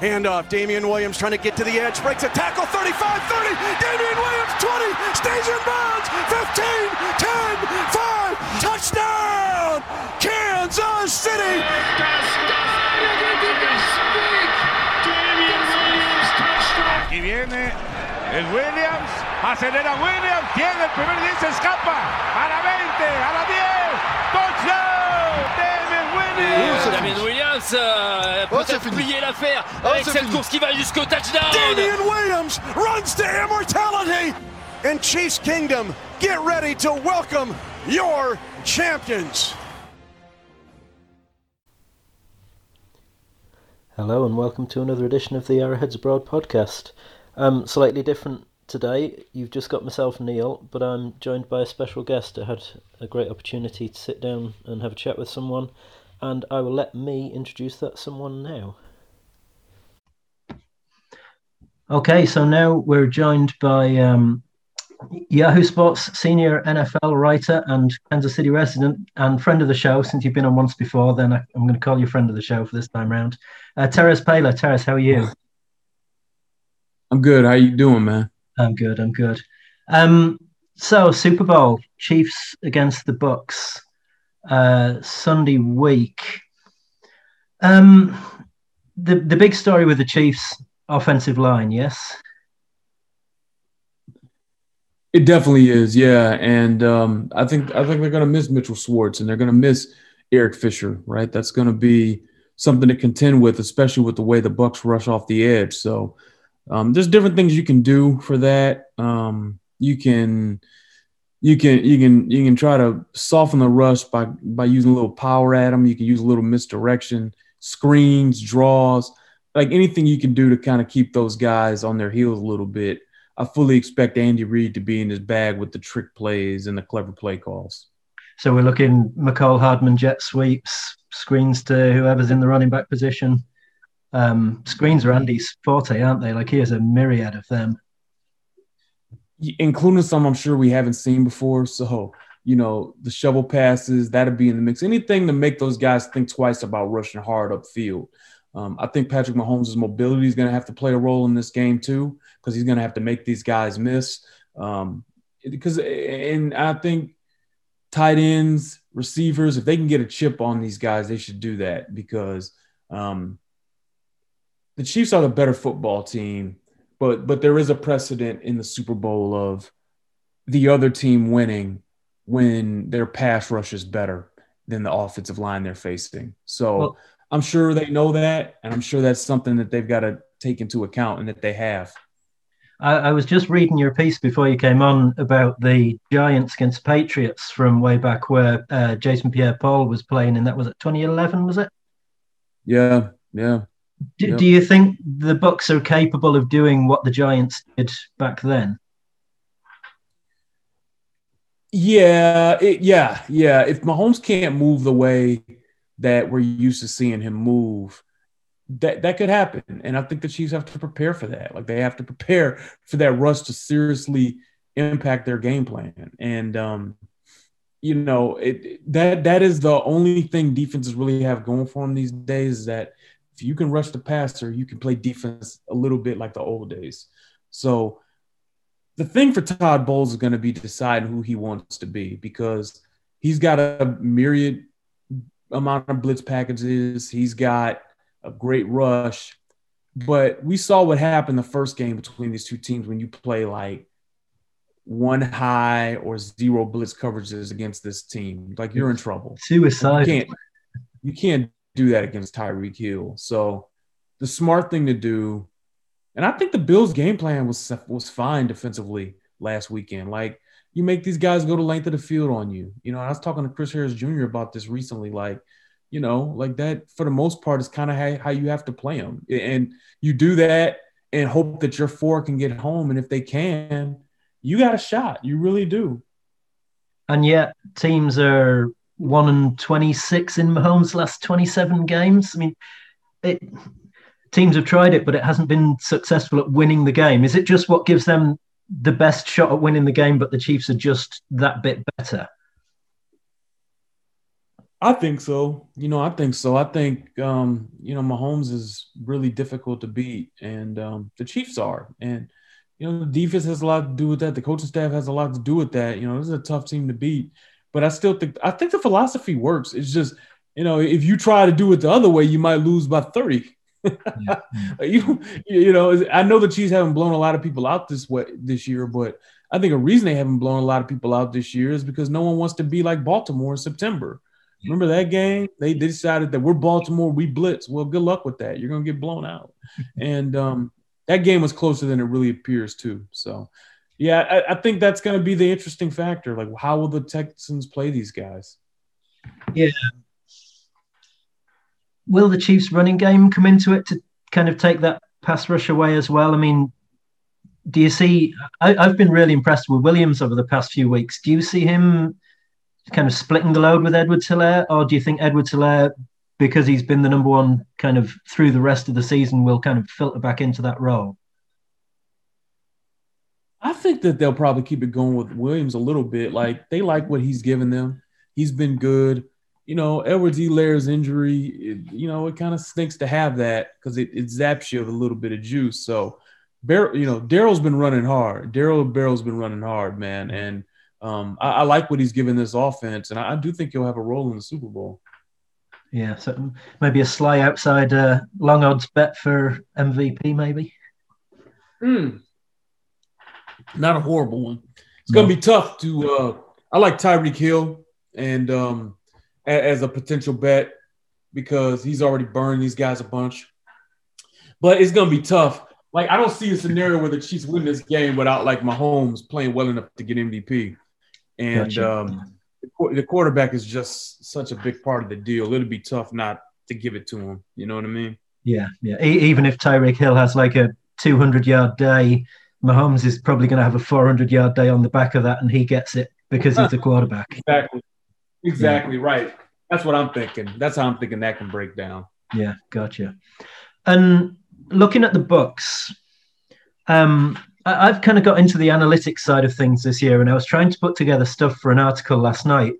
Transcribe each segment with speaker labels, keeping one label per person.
Speaker 1: Handoff. Damien Williams trying to get to the edge. Breaks a tackle. 35 30. Damien Williams 20. Stays in bounds. 15, 10, 5. Touchdown. Kansas City.
Speaker 2: Aquí viene el Williams. Acelera Williams. Tiene el primer 10. Se escapa. A la 20. A la 10. Touchdown. Damien Williams.
Speaker 3: Damien Williams euh,
Speaker 4: Oh,
Speaker 3: peut-être plier l'affaire
Speaker 4: Oh,
Speaker 3: avec cette
Speaker 4: fini.
Speaker 3: course qui va jusqu'au touchdown.
Speaker 1: Damien Williams runs to immortality. And Chiefs Kingdom, get ready to welcome your champions.
Speaker 5: Hello and welcome to another edition of the Arrowheads Abroad podcast. Um, slightly different today. You've just got myself, Neil, but I'm joined by a special guest. I had a great opportunity to sit down and have a chat with someone, and I will let me introduce that someone now. Okay, so now we're joined by um, Yahoo Sports senior NFL writer and Kansas City resident and friend of the show. Since you've been on once before, then I, I'm going to call you friend of the show for this time round. Uh, Terez Paylor. Teres, how are you?
Speaker 6: I'm good. How are you doing, man?
Speaker 5: I'm good. I'm good. Um, so Super Bowl Chiefs against the Bucs uh, Sunday week. Um, the the big story with the Chiefs offensive line, yes.
Speaker 6: It definitely is, yeah. And um, I think I think they're going to miss Mitchell Schwartz and they're going to miss Eric Fisher, right? That's going to be something to contend with, especially with the way the Bucs rush off the edge. So um, there's different things you can do for that. Um, you can you can you can you can try to soften the rush by by using a little power at them. You can use a little misdirection, screens, draws, like anything you can do to kind of keep those guys on their heels a little bit. I fully expect Andy Reid to be in his bag with the trick plays and the clever play calls.
Speaker 5: So we're looking Mecole Hardman jet sweeps, screens to whoever's in the running back position. Um, screens are Andy's forte, aren't they? Like he has a myriad of them.
Speaker 6: Including some I'm sure we haven't seen before. So, you know, the shovel passes, that'll be in the mix. Anything to make those guys think twice about rushing hard upfield. Um, I think Patrick Mahomes' mobility is going to have to play a role in this game too, because he's going to have to make these guys miss. Um, because, and I think tight ends, receivers, if they can get a chip on these guys, they should do that because um, the Chiefs are the better football team but but there is a precedent in the Super Bowl of the other team winning when their pass rush is better than the offensive line they're facing. So
Speaker 5: Well-
Speaker 6: I'm sure they know that, and I'm sure that's something that they've got to take into account and that they have.
Speaker 5: I, I was just reading your piece before you came on about the Giants against Patriots from way back where uh, Jason Pierre-Paul was playing, and that was at 2011, was it?
Speaker 6: Yeah, yeah.
Speaker 5: Do,
Speaker 6: Yep.
Speaker 5: do you think the Bucs are capable of doing what the Giants did back then?
Speaker 6: Yeah, it, yeah, yeah. If Mahomes can't move the way that we're used to seeing him move, that that could happen. And I think the Chiefs have to prepare for that. Like they have to prepare for that rush to seriously impact their game plan. And um, you know, it that that is the only thing defenses really have going for them these days is that if you can rush the passer, you can play defense a little bit like the old days. So the thing for Todd Bowles is going to be deciding who he wants to be because he's got a myriad amount of blitz packages. He's got a great rush. But we saw what happened the first game between these two teams when you play like one high or zero blitz coverages against this team. Like you're in trouble. You
Speaker 5: Suicide.
Speaker 6: can't you can't do that against Tyreek Hill. So the smart thing to do, and I think the Bills' game plan was was fine defensively last weekend. Like you make these guys go the length of the field on you. You know, I was talking to Chris Harris Jr. about this recently. Like, you know, like that for the most part is kind of how, how you have to play them, and you do that and hope that your four can get home. And if they can, you got a shot. You really do.
Speaker 5: And yet teams are one and twenty six in Mahomes' last twenty seven games. I mean, it, teams have tried it, but it hasn't been successful at winning the game. Is it just what gives them the best shot at winning the game, but the Chiefs are just that bit better?
Speaker 6: I think so. You know, I think so. I think um, you know, Mahomes is really difficult to beat, and um, the Chiefs are. And you know, the defense has a lot to do with that. The coaching staff has a lot to do with that. You know, this is a tough team to beat. But I still think I think the philosophy works. It's just, you know, if you try to do it the other way, you might lose by 30. yeah. you, you know, I know the Chiefs haven't blown a lot of people out this way this year, but I think a reason they haven't blown a lot of people out this year is because no one wants to be like Baltimore in September. Remember that game? They, they decided that we're Baltimore, we blitz. Well, good luck with that. You're gonna get blown out. and um, that game was closer than it really appears too. So, yeah, I, I think that's gonna be the interesting factor. Like, how will the Texans play these guys?
Speaker 5: Yeah. Will the Chiefs' running game come into it to kind of take that pass rush away as well? I mean, do you see? I, have been really impressed with Williams over the past few weeks. Do you see him kind of splitting the load with Edwards-Helaire, or do you think Edwards-Helaire, because he's been the number one kind of through the rest of the season, will kind of filter back into that role?
Speaker 6: I think that they'll probably keep it going with Williams a little bit. Like they like what he's given them. He's been good. You know, Edwards-Helaire's injury, it, you know, it kind of stinks to have that because it, it zaps you of a little bit of juice. So, Bar- you know, Daryl's been running hard. Daryl Barrow's been running hard, man. And um, I, I, like what he's given this offense, and I, I, do think he'll have a role in the Super Bowl.
Speaker 5: Yeah, so maybe a sly outside uh, long odds bet for MVP, maybe.
Speaker 6: Hmm. Not a horrible one. It's no. going to be tough to. Uh, I like Tyreek Hill and um, as a potential bet because he's already burned these guys a bunch. But it's going to be tough. Like I don't see a scenario where the Chiefs win this game without like Mahomes playing well enough to get MVP. And gotcha. um, the quarterback is just such a big part of the deal. It'll be tough not to give it to him. You know what I mean?
Speaker 5: Yeah, yeah. even if Tyreek Hill has like a 200 yard day, Mahomes is probably going to have a 400 yard day on the back of that, and he gets it because he's the quarterback.
Speaker 6: Exactly. Exactly yeah. right. That's what I'm thinking. That's how I'm thinking that can break down.
Speaker 5: Yeah, gotcha. And looking at the books, um, I've kind of got into the analytics side of things this year, and I was trying to put together stuff for an article last night,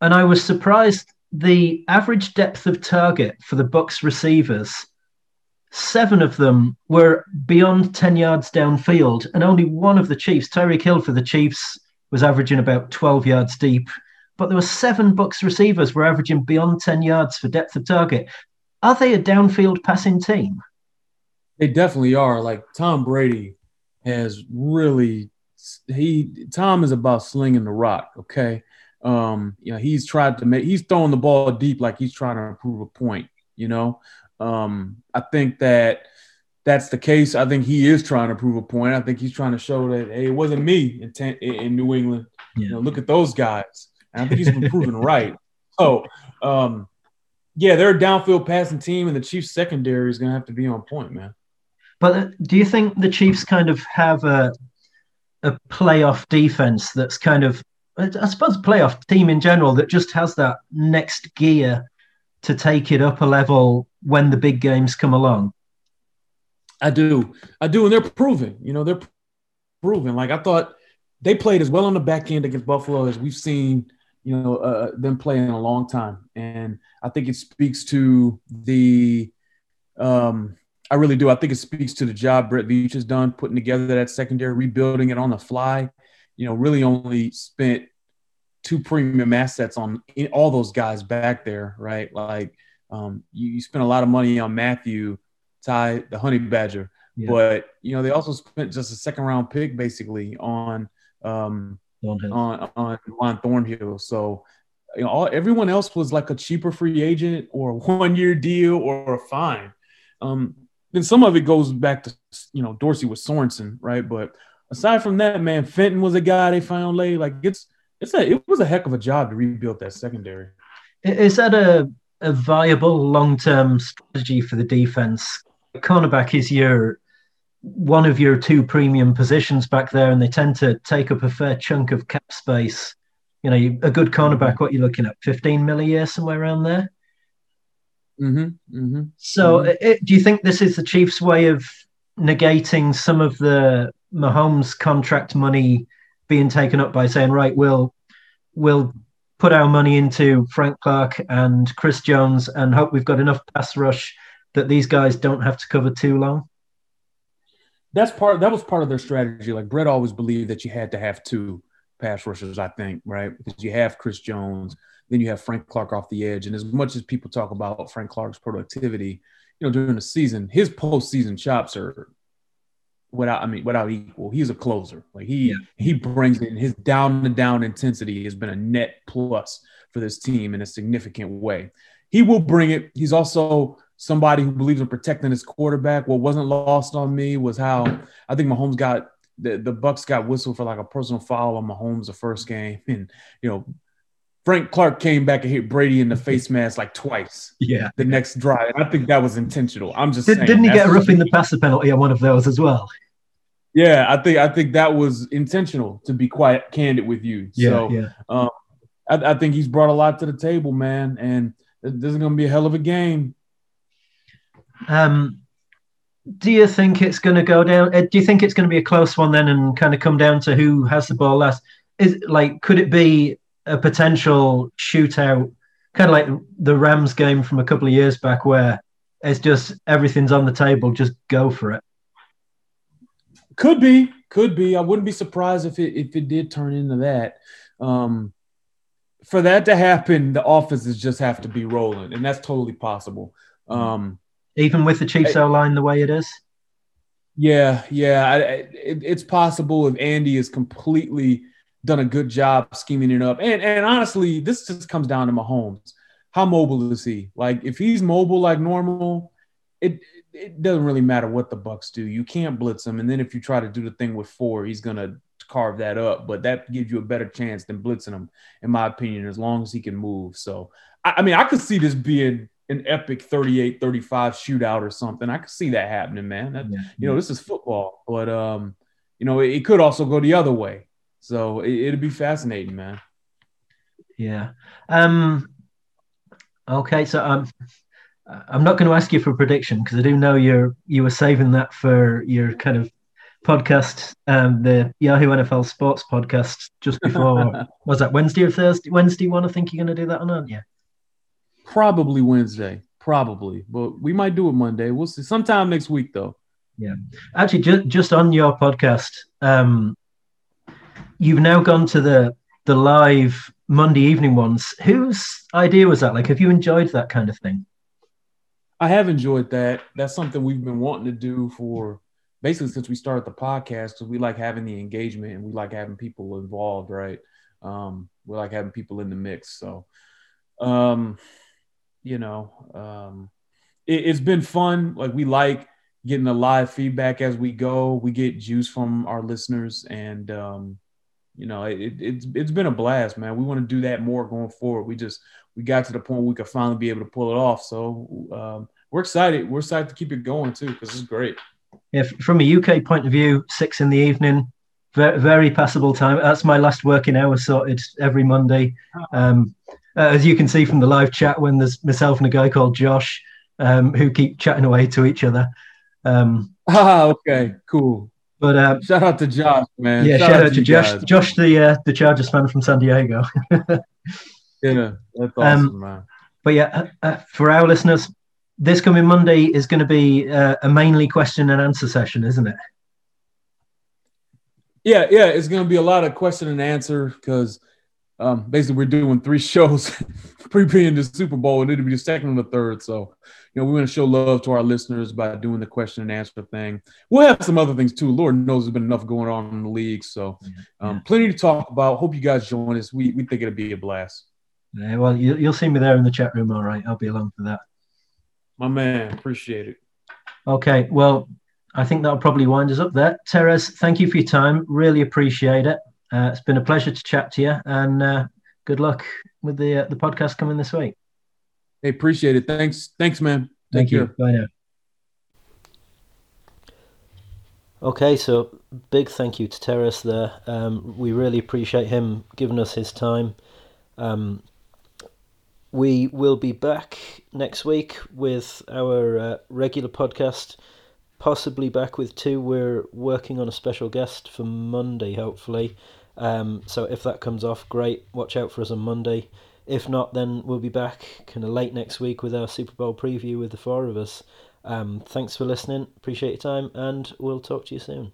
Speaker 5: and I was surprised the average depth of target for the Bucs receivers. Seven of them were beyond 10 yards downfield, and only one of the Chiefs, Tyreek Hill for the Chiefs, was averaging about 12 yards deep. But there were seven Bucs receivers were averaging beyond 10 yards for depth of target. Are they a downfield passing team?
Speaker 6: They definitely are. Like Tom Brady has really he Tom is about slinging the rock. Okay, um, you know he's tried to make he's throwing the ball deep like he's trying to prove a point. You know, um, I think that that's the case. I think he is trying to prove a point. I think he's trying to show that hey, it wasn't me in ten, in New England. Yeah. You know, look at those guys. And I think he's been proven right. So, um, yeah, they're a downfield passing team, and the Chiefs secondary is going to have to be on point, man.
Speaker 5: But do you think the Chiefs kind of have a a playoff defense that's kind of, I suppose, playoff team in general that just has that next gear to take it up a level when the big games come along?
Speaker 6: I do, I do, and they're proving. You know, they're proving. Like I thought they played as well on the back end against Buffalo as we've seen. You know, uh, them play in a long time, and I think it speaks to the um, I really do. I think it speaks to the job Brett Veach has done putting together that secondary, rebuilding it on the fly. You know, really only spent two premium assets on all those guys back there, right? Like um, you, you spent a lot of money on Mathieu, Ty, the Honey Badger, yeah. but you know they also spent just a second round pick basically on um, on on on Thornhill. So you know, all, everyone else was like a cheaper free agent or a one year deal or a fine. Um, then some of it goes back to you know Dorsey with Sorensen, right? But aside from that, man, Fenton was a guy they found late. Like it's it's a it was a heck of a job to rebuild that secondary.
Speaker 5: Is that a a viable long term strategy for the defense? Cornerback is your one of your two premium positions back there, and they tend to take up a fair chunk of cap space. You know, a good cornerback, what you're looking at, 15 mil a year, somewhere around there.
Speaker 6: Mm-hmm, mm-hmm,
Speaker 5: so, mm-hmm. It, do you think this is the Chiefs' way of negating some of the Mahomes contract money being taken up by saying, right, we'll we'll put our money into Frank Clark and Chris Jones and hope we've got enough pass rush that these guys don't have to cover too long?
Speaker 6: That's part. That was part of their strategy. Like Brett always believed that you had to have two pass rushers. I think right because you have Chris Jones, then you have Frank Clark off the edge. And as much as people talk about Frank Clark's productivity, you know, during the season, his postseason chops are without I mean without equal. He's a closer. Like he yeah. he brings in his down and down intensity has been a net plus for this team in a significant way. He will bring it. He's also somebody who believes in protecting his quarterback. What wasn't lost on me was how I think Mahomes got the, the Bucs got whistled for like a personal foul on Mahomes the first game. And you know, Frank Clark came back and hit Brady in the face mask like twice.
Speaker 5: Yeah.
Speaker 6: The next drive. I think that was intentional. I'm just
Speaker 5: Did,
Speaker 6: saying.
Speaker 5: Didn't he get a roughing the passer penalty on one of those as well?
Speaker 6: Yeah, I think I think that was intentional. To be quite candid with you,
Speaker 5: yeah,
Speaker 6: so
Speaker 5: yeah.
Speaker 6: Um, I, I, think he's brought a lot to the table, man, and this is going to be a hell of a game.
Speaker 5: Um, do you think it's going to go down? Do you think it's going to be a close one then, and kind of come down to who has the ball last? Is like could it be a potential shootout, kind of like the Rams game from a couple of years back, where it's just everything's on the table, just go for it?
Speaker 6: Could be, could be. I wouldn't be surprised if it if it did turn into that. Um, for that to happen, the offenses just have to be rolling, and that's totally possible. Um,
Speaker 5: Even with the Chiefs O line the way it is.
Speaker 6: Yeah, yeah, I, it, it's possible if Andy is completely done a good job scheming it up, and and honestly, this just comes down to Mahomes. How mobile is he? Like, if he's mobile like normal, it it doesn't really matter what the Bucs do. You can't blitz him, and then if you try to do the thing with four, he's gonna carve that up. But that gives you a better chance than blitzing him, in my opinion, as long as he can move. So, I, I mean, I could see this being an epic 38-35 shootout or something. I could see that happening, man. That. You know, this is football, but um, you know, it, it could also go the other way. So it, it'd be fascinating, man.
Speaker 5: Yeah. Um. Okay, so um, I'm not going to ask you for a prediction because I do know you're you were saving that for your kind of podcast, um, the Yahoo NFL Sports podcast, just before was that Wednesday or Thursday? Wednesday one, I think you're going to do that on, aren't you?
Speaker 6: Probably Wednesday, probably, but we might do it Monday. We'll see. Sometime next week, though.
Speaker 5: Yeah, actually, just just on your podcast, um, you've now gone to the the live Monday evening ones. Whose idea was that? Like, have you enjoyed that kind of thing?
Speaker 6: I have enjoyed that. That's something we've been wanting to do for basically since we started the podcast because we like having the engagement and we like having people involved, right? Um, we like having people in the mix. So, um, you know, um, it, it's been fun. Like we like getting the live feedback as we go. We get juice from our listeners, and um, you know, it, it's it's been a blast, man. We want to do that more going forward. We just we got to the point we could finally be able to pull it off. So um, we're excited. We're excited to keep it going too because it's great.
Speaker 5: Yeah, from a UK point of view, six in the evening, very, very passable time. That's my last working hour sorted every Monday. Um, uh, as you can see from the live chat, when there's myself and a guy called Josh um, who keep chatting away to each other. Um,
Speaker 6: ah, okay, cool.
Speaker 5: But uh,
Speaker 6: shout out to Josh, man.
Speaker 5: Yeah, shout, shout out, to, to Josh. Guys. Josh, the uh, the Chargers fan from San Diego.
Speaker 6: yeah, that's um, awesome, man.
Speaker 5: But yeah, uh, uh, for our listeners, this coming Monday is going to be uh, a mainly question and answer session, isn't it?
Speaker 6: Yeah, yeah, it's going to be a lot of question and answer because um, basically we're doing three shows previewing the Super Bowl, and it'll be the second and the third. So, you know, we want to show love to our listeners by doing the question and answer thing. We'll have some other things too. Lord knows there's been enough going on in the league, so um, plenty to talk about. Hope you guys join us. We we think it'll be a blast.
Speaker 5: Yeah, well, you, you'll see me there in the chat room. All right, I'll be along for that.
Speaker 6: My man, appreciate it.
Speaker 5: Okay, well, I think that'll probably wind us up there. Terez, thank you for your time. Really appreciate it. Uh, it's been a pleasure to chat to you, and uh, good luck with the uh, the podcast coming this week.
Speaker 6: Hey, appreciate it. Thanks, thanks, man.
Speaker 5: Take thank care. you. Bye now.
Speaker 4: Okay, so big thank you to Terez there. Um, we really appreciate him giving us his time. Um, we will be back next week with our uh, regular podcast, possibly back with two. We're working on a special guest for Monday, hopefully.
Speaker 5: Um, so if that comes off, great. Watch out for us on Monday. If not, then we'll be back kind of late next week with our Super Bowl preview with the four of us. Um, thanks for listening. Appreciate your time, and we'll talk to you soon.